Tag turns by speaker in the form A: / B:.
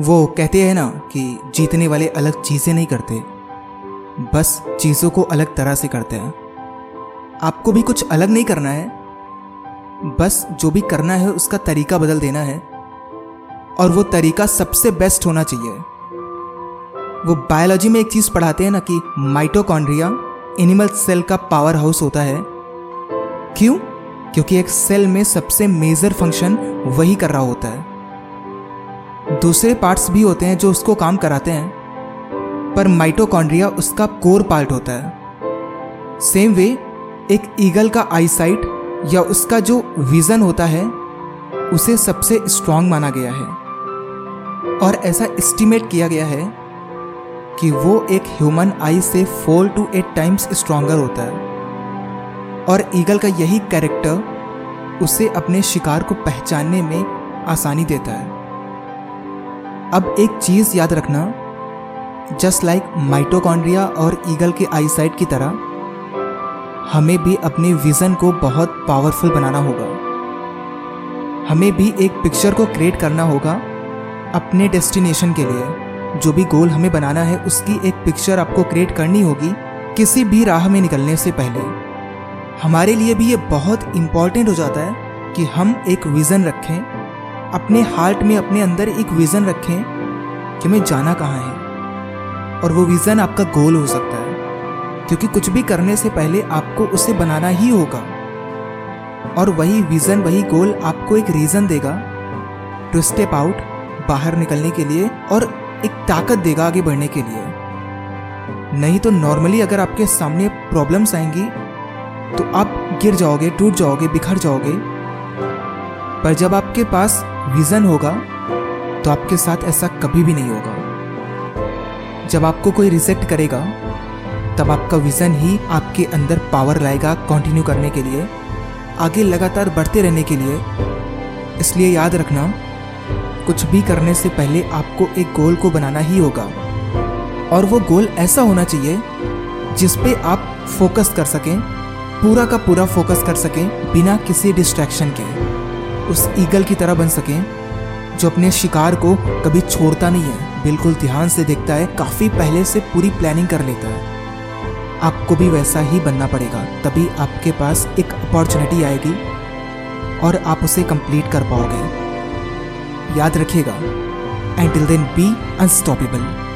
A: वो कहते हैं ना कि जीतने वाले अलग चीज़ें नहीं करते, बस चीज़ों को अलग तरह से करते हैं। आपको भी कुछ अलग नहीं करना है, बस जो भी करना है उसका तरीका बदल देना है, और वो तरीका सबसे बेस्ट होना चाहिए। वो बायोलॉजी में एक चीज़ पढ़ाते हैं ना कि माइटोकॉन्ड्रिया एनिमल सेल का पावर हाउस होता है। क्यों? क्योंकि एक सेल में सबसे मेजर फ़ंक्शन वही कर रहा होता है। दूसरे पार्ट्स भी होते हैं जो उसको काम कराते हैं, पर माइटोकॉन्ड्रिया उसका कोर पार्ट होता है। सेम वे एक ईगल का आईसाइट या उसका जो विज़न होता है, उसे सबसे स्ट्रांग माना गया है। और ऐसा एस्टिमेट किया गया है कि वो एक ह्यूमन आई से four to eight times stronger होता है। और ईगल का यही कैरेक्टर उसे अपने शिकार को पहचानने में आसानी देता है। अब एक चीज़ याद रखना। जस्ट लाइक माइटोकॉन्ड्रिया और ईगल के आईसाइट की तरह, हमें भी अपने विज़न को बहुत पावरफुल बनाना होगा। हमें भी एक पिक्चर को क्रिएट करना होगा अपने डेस्टिनेशन के लिए। जो भी गोल हमें बनाना है, उसकी एक पिक्चर आपको क्रिएट करनी होगी किसी भी राह में निकलने से पहले। हमारे लिए भी ये बहुत इंपॉर्टेंट हो जाता है कि हम एक विज़न रखें। अपने हार्ट में, अपने अंदर एक विज़न रखें कि मैं जाना कहाँ है। और वो विज़न आपका गोल हो सकता है, क्योंकि कुछ भी करने से पहले आपको उसे बनाना ही होगा। और वही विज़न, वही गोल आपको एक रीज़न देगा टू स्टेप आउट बाहर निकलने के लिए और एक ताकत देगा आगे बढ़ने के लिए। नहीं तो नॉर्मली अगर आपके सामने प्रॉब्लम्स आएँगी तो आप गिर जाओगे, टूट जाओगे, बिखर जाओगे। पर जब आपके पास विज़न होगा तो आपके साथ ऐसा कभी भी नहीं होगा। जब आपको कोई रिजेक्ट करेगा, तब आपका विज़न ही आपके अंदर पावर लाएगा कंटिन्यू करने के लिए, आगे लगातार बढ़ते रहने के लिए। इसलिए याद रखना, कुछ भी करने से पहले आपको एक गोल को बनाना ही होगा। और वो गोल ऐसा होना चाहिए, जिस पे आप फोकस कर सकें, पूरा का पूरा फोकस कर सकें, बिना किसी डिस्ट्रैक्शन के। उस ईगल की तरह बन सकें, जो अपने शिकार को कभी छोड़ता नहीं है। बिल्कुल ध्यान से देखता है, काफ़ी पहले से पूरी प्लानिंग कर लेता है। आपको भी वैसा ही बनना पड़ेगा, तभी आपके पास एक अपॉर्चुनिटी आएगी, और आप उसे कंप्लीट कर पाओगे। याद रखिएगा and till then be unstoppable